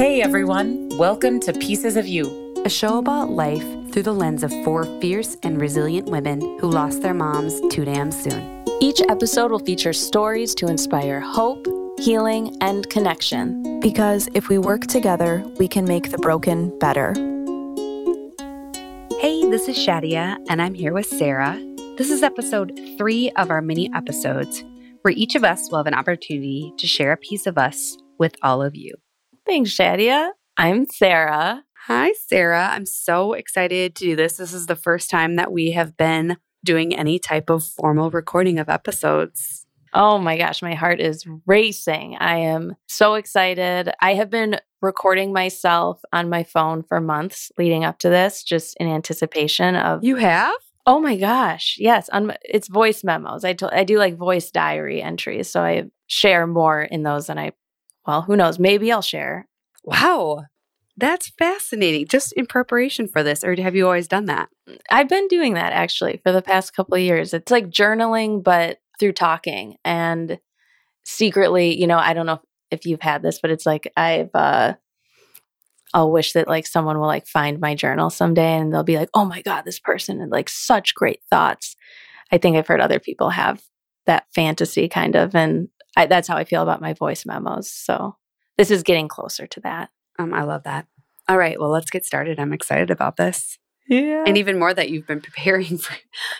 Hey everyone, welcome to Pieces of You, a show about life through the lens of four fierce and resilient women who lost their moms too damn soon. Each episode will feature stories to inspire hope, healing, and connection. Because if we work together, we can make the broken better. Hey, this is Shadia, and I'm here with Sarah. This is episode three of our mini episodes, where each of us will have an opportunity to share a piece of us with all of you. Thanks, Shadia. I'm Sarah. Hi, Sarah. I'm so excited to do this. This is the first time that we have been doing any type of formal recording of episodes. Oh my gosh, my heart is racing. I am so excited. I have been recording myself on my phone for months leading up to this, just in anticipation of. You have? Oh my gosh, yes. On it's voice memos. I I do like voice diary entries, so I share more in those than I well, who knows? Maybe I'll share. Wow. That's fascinating. Just in preparation for this, or have you always done that? I've been doing that actually for the past couple of years. It's like journaling, but through talking. And secretly, you know, I don't know if you've had this, but it's like I've uh I'll wish that like someone will like find my journal someday and they'll be like, oh my God, this person had like such great thoughts. I think I've heard other people have that fantasy kind of. And I, that's how I feel about my voice memos. So this is getting closer to that. Um, I love that. All right, well, let's get started. I'm excited about this. Yeah. And even more that you've been preparing for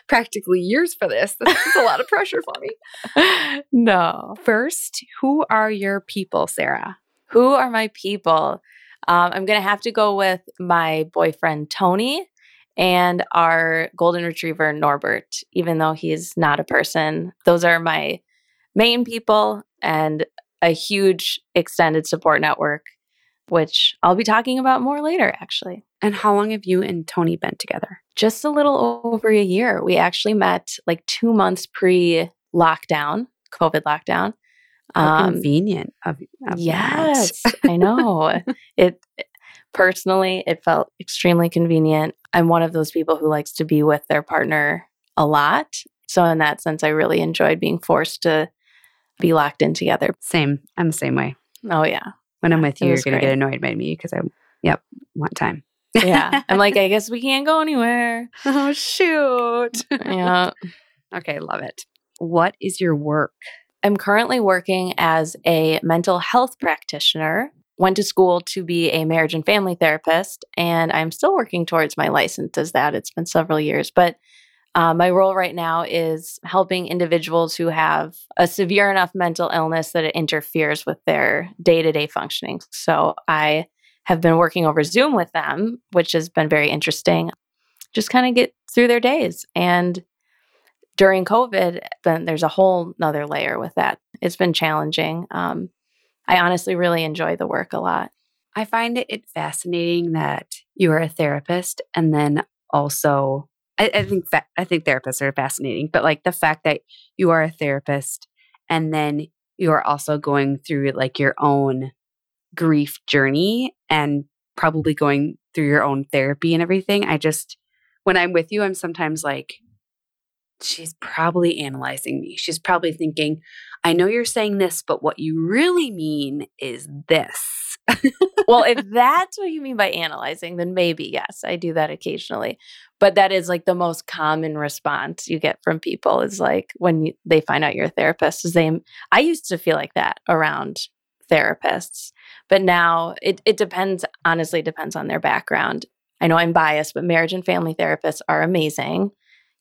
practically years for this. This is a lot of pressure for me. no. First, who are your people, Sarah? Who are my people? Um, I'm going to have to go with my boyfriend, Tony, and our golden retriever, Norbert, even though he's not a person. Those are my main people and a huge extended support network, which I'll be talking about more later, actually. And how long have you and Tony been together? Just a little over a year. We actually met like two months pre lockdown, COVID lockdown. How um, convenient of, of yes, I know. it personally, it felt extremely convenient. I'm one of those people who likes to be with their partner a lot. So in that sense, I really enjoyed being forced to be locked in together. Same. I'm the same way. Oh yeah. When I'm with you, you're going to get annoyed by me because I, yep, want time. yeah. I'm like, I guess we can't go anywhere. Oh, shoot. yeah. Okay. Love it. What is your work? I'm currently working as a mental health practitioner. Went to school to be a marriage and family therapist, and I'm still working towards my license as that. It's been several years, but uh, my role right now is helping individuals who have a severe enough mental illness that it interferes with their day to day functioning. So I have been working over Zoom with them, which has been very interesting. Just kind of get through their days. And during COVID, then there's a whole nother layer with that. It's been challenging. Um, I honestly really enjoy the work a lot. I find it fascinating that you are a therapist and then also I, I think I think therapists are fascinating, but like the fact that you are a therapist and then you are also going through like your own grief journey and probably going through your own therapy and everything. I just when I'm with you, I'm sometimes like, she's probably analyzing me. She's probably thinking, I know you're saying this, but what you really mean is this. Well, if that's what you mean by analyzing, then maybe yes, I do that occasionally. But that is like the most common response you get from people is like when you, they find out you're a therapist. Is they, I used to feel like that around therapists, but now it it depends. Honestly, depends on their background. I know I'm biased, but marriage and family therapists are amazing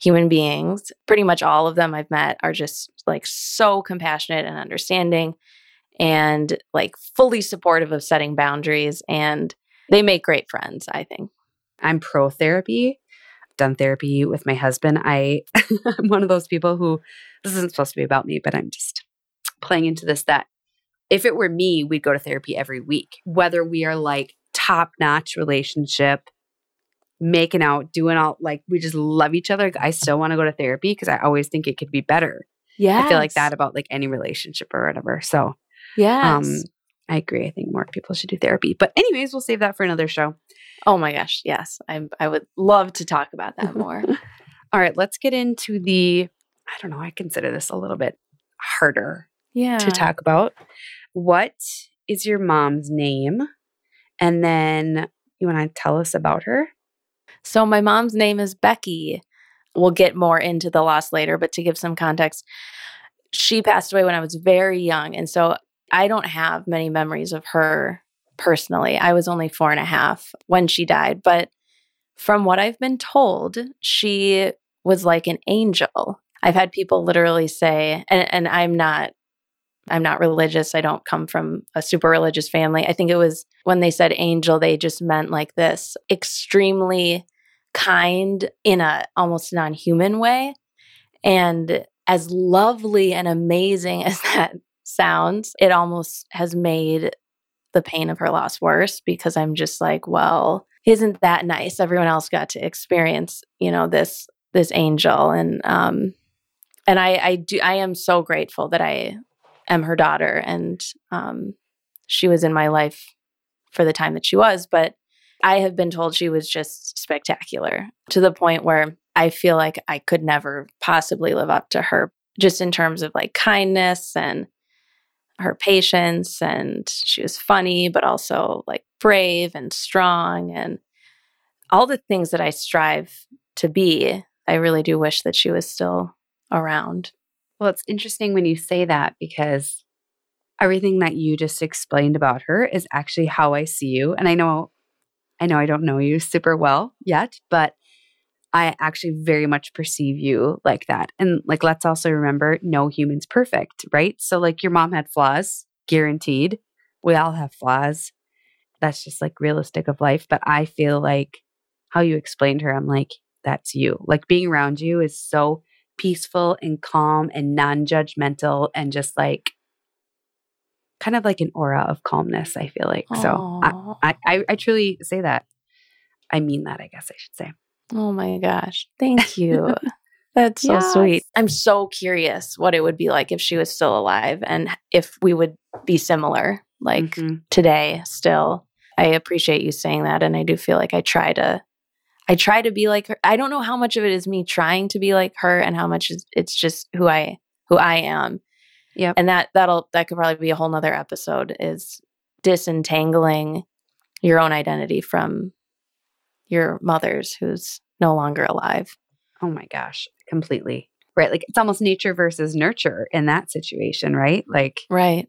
human beings. Pretty much all of them I've met are just like so compassionate and understanding and like fully supportive of setting boundaries and they make great friends, I think. I'm pro therapy. I've done therapy with my husband. I I'm one of those people who this isn't supposed to be about me, but I'm just playing into this that if it were me, we'd go to therapy every week. Whether we are like top-notch relationship, making out, doing all like we just love each other. I still want to go to therapy because I always think it could be better. Yeah. I feel like that about like any relationship or whatever. So yeah. Um I agree. I think more people should do therapy. But anyways, we'll save that for another show. Oh my gosh, yes. I I would love to talk about that more. all right, let's get into the I don't know, I consider this a little bit harder yeah. to talk about. What is your mom's name? And then you want to tell us about her? So, my mom's name is Becky. We'll get more into the loss later, but to give some context, she passed away when I was very young. And so I don't have many memories of her personally. I was only four and a half when she died. But from what I've been told, she was like an angel. I've had people literally say, and, and I'm not I'm not religious. I don't come from a super religious family. I think it was when they said angel, they just meant like this extremely kind in a almost non-human way. And as lovely and amazing as that sounds, it almost has made the pain of her loss worse because I'm just like, well, isn't that nice? Everyone else got to experience, you know, this this angel and um and I I do I am so grateful that I am her daughter and um she was in my life for the time that she was, but I have been told she was just spectacular to the point where I feel like I could never possibly live up to her just in terms of like kindness and her patience and she was funny but also like brave and strong and all the things that I strive to be. I really do wish that she was still around. Well, it's interesting when you say that because everything that you just explained about her is actually how I see you. And I know I know I don't know you super well yet, but I actually very much perceive you like that. And like, let's also remember no human's perfect, right? So, like, your mom had flaws, guaranteed. We all have flaws. That's just like realistic of life. But I feel like how you explained her, I'm like, that's you. Like, being around you is so peaceful and calm and non judgmental and just like, kind of like an aura of calmness, I feel like. Aww. So, I, I, I truly say that. I mean that, I guess I should say. Oh my gosh. Thank you. That's so yes. sweet. I'm so curious what it would be like if she was still alive and if we would be similar like mm-hmm. today still. I appreciate you saying that and I do feel like I try to I try to be like her. I don't know how much of it is me trying to be like her and how much is it's just who I who I am. Yeah. And that that'll that could probably be a whole nother episode is disentangling your own identity from your mother's who's no longer alive. Oh my gosh, completely. Right. Like it's almost nature versus nurture in that situation, right? Like, right.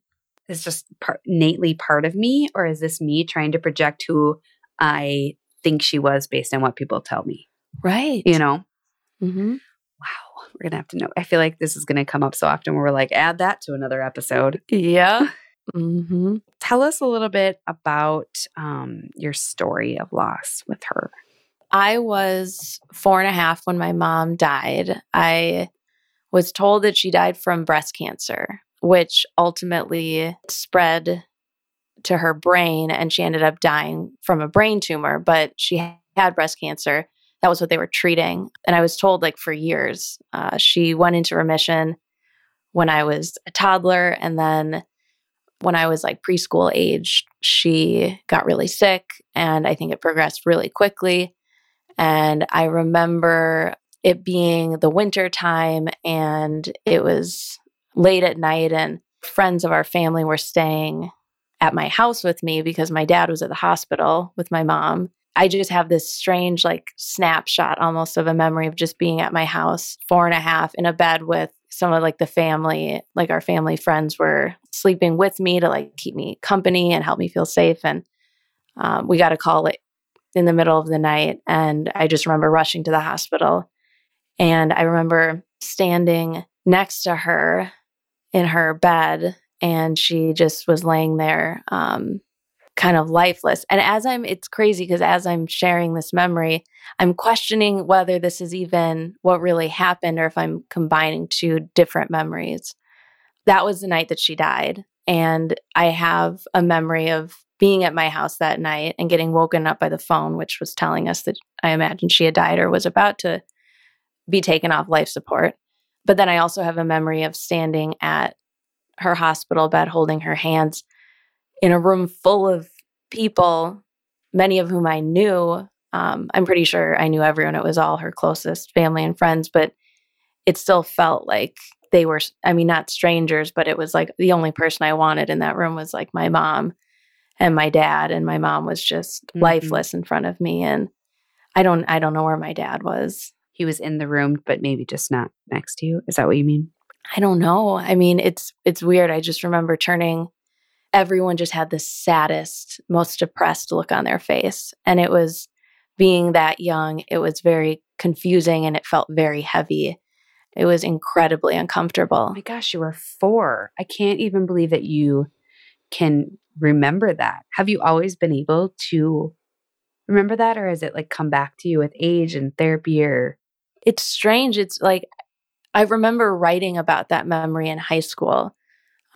Is just part, innately part of me, or is this me trying to project who I think she was based on what people tell me? Right. You know? Mm-hmm. Wow. We're going to have to know. I feel like this is going to come up so often where we're like, add that to another episode. Yeah. Mm-hmm. Tell us a little bit about um, your story of loss with her. I was four and a half when my mom died. I was told that she died from breast cancer, which ultimately spread to her brain and she ended up dying from a brain tumor, but she had breast cancer. That was what they were treating. And I was told, like, for years, uh, she went into remission when I was a toddler. And then when I was like preschool age, she got really sick. And I think it progressed really quickly. And I remember it being the winter time and it was late at night and friends of our family were staying at my house with me because my dad was at the hospital with my mom. I just have this strange, like, snapshot almost of a memory of just being at my house, four and a half, in a bed with some of like the family, like our family friends were sleeping with me to like keep me company and help me feel safe. And um, we got a call it in the middle of the night. And I just remember rushing to the hospital. And I remember standing next to her in her bed, and she just was laying there, um, kind of lifeless. And as I'm, it's crazy because as I'm sharing this memory, I'm questioning whether this is even what really happened or if I'm combining two different memories. That was the night that she died. And I have a memory of being at my house that night and getting woken up by the phone, which was telling us that I imagine she had died or was about to be taken off life support. But then I also have a memory of standing at her hospital bed holding her hands in a room full of people, many of whom I knew. Um, I'm pretty sure I knew everyone. It was all her closest family and friends, but it still felt like they were, I mean, not strangers, but it was like the only person I wanted in that room was like my mom and my dad and my mom was just Mhm. lifeless in front of me and I don't I don't know where my dad was. He was in the room, but maybe just not next to you. Is that what you mean? I don't know. I mean, it's it's weird. I just remember turning everyone just had the saddest, most depressed look on their face. And it was being that young, it was very confusing and it felt very heavy. It was incredibly Oh uncomfortable. my gosh, you were four. I can't even believe that you can remember that. Have you always been able to remember that, or has it like come back to you with age and therapy? Or It's strange. It's like I remember writing about that memory in high school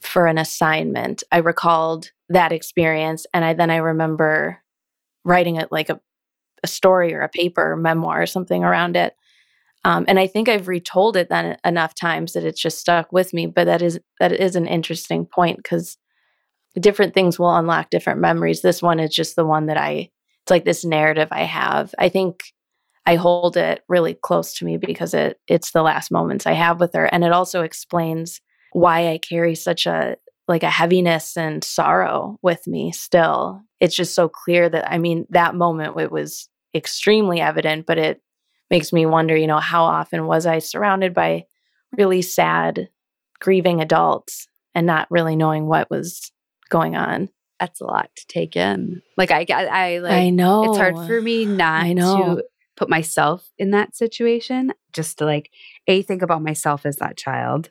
for an assignment. I recalled that experience and I then I remember writing it like a, a story or a paper or memoir or something around it. Um, and I think I've retold it then enough times that it's just stuck with me. But that is that is an interesting point because different things will unlock different memories. This one is just the one that I it's like this narrative I have. I think I hold it really close to me because it it's the last moments I have with her. And it also explains why I carry such a like a heaviness and sorrow with me still. It's just so clear that I mean that moment it was extremely evident, but it makes me wonder, you know, how often was I surrounded by really sad, grieving adults and not really knowing what was going on. that's a lot to take in. Like I, I, I like. I know. it's hard for me not I know. to put myself in that situation. Just to like a think about myself as that child,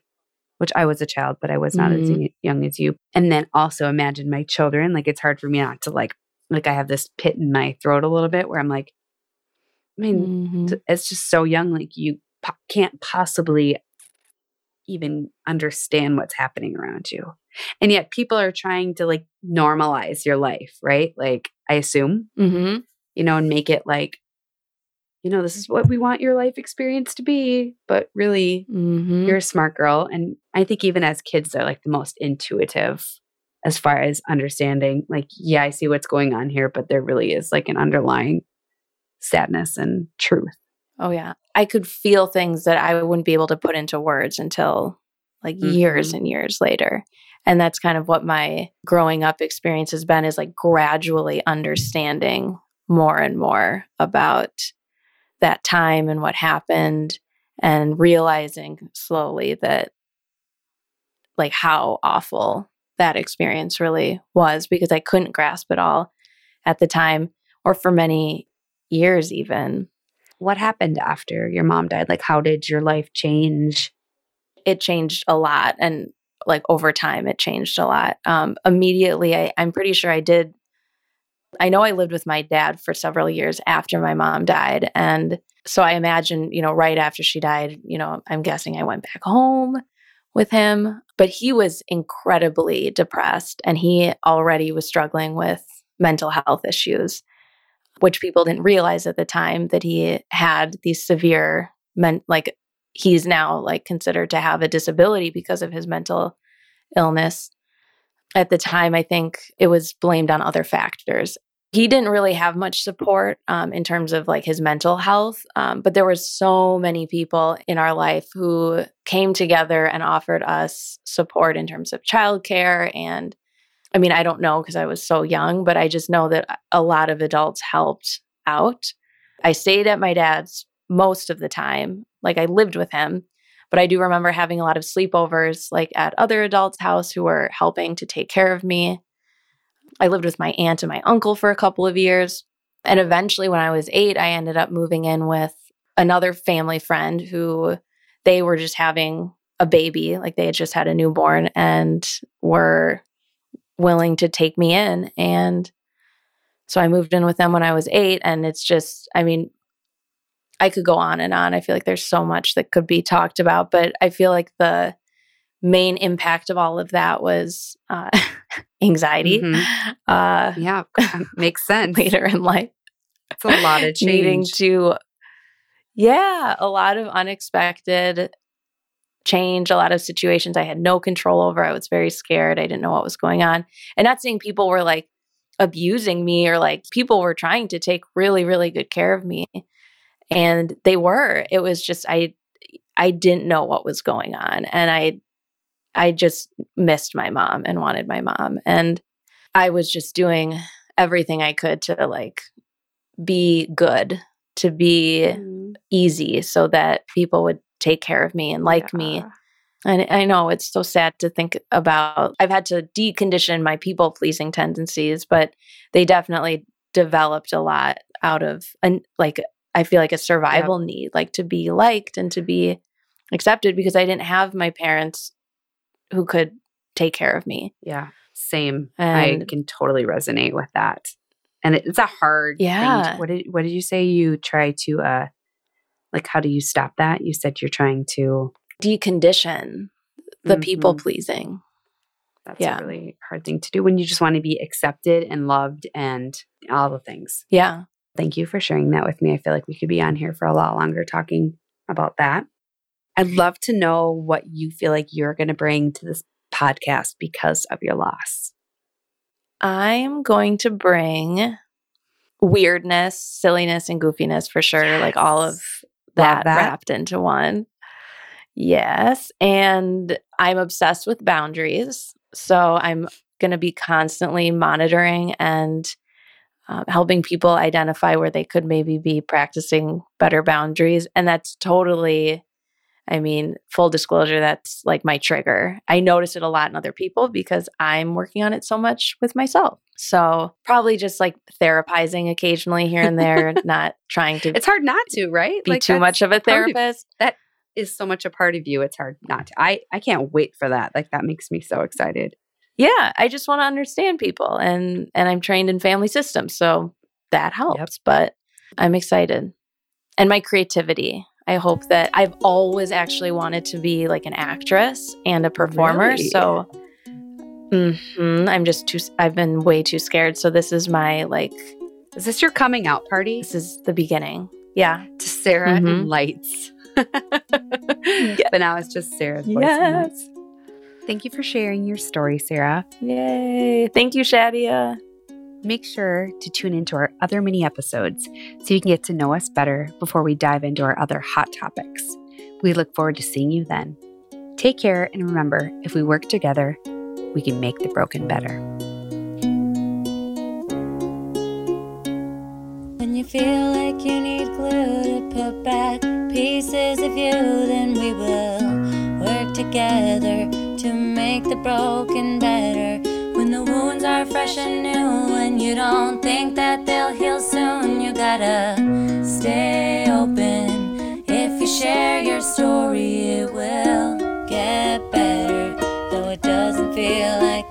which I was a child, but I was not as Mhm. y- young as you. And then also imagine my children. Like it's hard for me not to like like I have this pit in my throat a little bit where I'm like, I mean, Mhm. it's just so young. Like you po- can't possibly even understand what's happening around you. And yet people are trying to like normalize your life, right? Like I assume, Mhm. you know, and make it like, you know, this is what we want your life experience to be. But really, Mhm. you're a smart girl. And I think even as kids, they're like the most intuitive as far as understanding, like, yeah, I see what's going on here, but there really is like an underlying sadness and truth. Oh yeah. I could feel things that I wouldn't be able to put into words until like years Mhm. and years later. And that's kind of what my growing up experience has been is like gradually understanding more and more about that time and what happened and realizing slowly that like how awful that experience really was because I couldn't grasp it all at the time or for many years even. What happened after your mom died? Like, how did your life change? it changed a lot and like over time it changed a lot um immediately I, i'm pretty sure i did i know i lived with my dad for several years after my mom died and so i imagine you know right after she died you know i'm guessing i went back home with him but he was incredibly depressed and he already was struggling with mental health issues which people didn't realize at the time that he had these severe men like he's now like considered to have a disability because of his mental illness. At the time, I think it was blamed on other factors. He didn't really have much support um, in terms of like his mental health, um, but there were so many people in our life who came together and offered us support in terms of childcare. And I mean, I don't know because I was so young, but I just know that a lot of adults helped out. I stayed at my dad's most of the time. Like I lived with him, but I do remember having a lot of sleepovers like at other adults' house who were helping to take care of me. I lived with my aunt and my uncle for a couple of years. And eventually when I was 8, I ended up moving in with another family friend who they were just having a baby, like they had just had a newborn and were willing to take me in and so I moved in with them when I was 8 and it's just I mean I could go on and on. I feel like there's so much that could be talked about, but I feel like the main impact of all of that was uh, anxiety. Mhm. Uh, Yeah, makes sense. later in life, It's a lot of needing change. to, yeah, a lot of unexpected change, a lot of situations I had no control over. I was very scared. I didn't know what was going on. And not saying people were like abusing me or like people were trying to take really, really good care of me. And they were. It was just I I didn't know what was going on. And I I just missed my mom and wanted my mom. And I was just doing everything I could to like be good, to be Mm. easy so that people would take care of me and like me. And I know it's so sad to think about. I've had to decondition my people pleasing tendencies, but they definitely developed a lot out of an like I feel like a survival need, like to be liked and to be accepted because I didn't have my parents who could take care of me. Yeah, same. I can totally resonate with that. And it- it's a hard thing. Yeah. To, what did what did you say? You try to uh, like how do you stop that? You said you're trying to. Decondition the people Mhm. pleasing. That's Yeah. a really hard thing to do when you just want to be accepted and loved and all the things. Yeah. Thank you for sharing that with me. I feel like we could be on here for a lot longer talking about that. I'd love to know what you feel like you're going to bring to this podcast because of your loss. I'm going to bring weirdness, silliness, and goofiness for sure. Like all of that, that. wrapped into one. Yes. And I'm obsessed with boundaries. So I'm going to be constantly monitoring and um, helping people identify where they could maybe be practicing better boundaries. And that's totally, I mean, full disclosure, that's like my trigger. I notice it a lot in other people because I'm working on it so much with myself. So probably just like therapizing occasionally here and there, not trying to It's hard not to, right? be Like, too much of a therapist. Is so much a part of you. It's hard not to. I I can't wait for that. Like that makes me so excited. Yeah i just want to understand people and and i'm trained in family systems so that helps but i'm excited and my creativity i hope that i've always actually wanted to be like an actress and a performer Really? so mhm, i'm just too i've been way too scared so this is my like Is this your coming out party this is the beginning yeah to Sarah Mhm. and lights? But now it's just Sarah's voice. Yes. Lights. Thank you for sharing your story, Sarah. yay thank you shadia Make sure to tune into our other mini episodes so you can get to know us better before we dive into our other hot topics. We look forward to seeing you then. Take care and remember if we work together, we can make the broken better. When you feel like you need glue to put back pieces of you, then we will work together to make the broken better. When the wounds are fresh and new, and you don't think that they'll heal soon, you gotta stay open. If you share your story, it will get better, though it doesn't feel like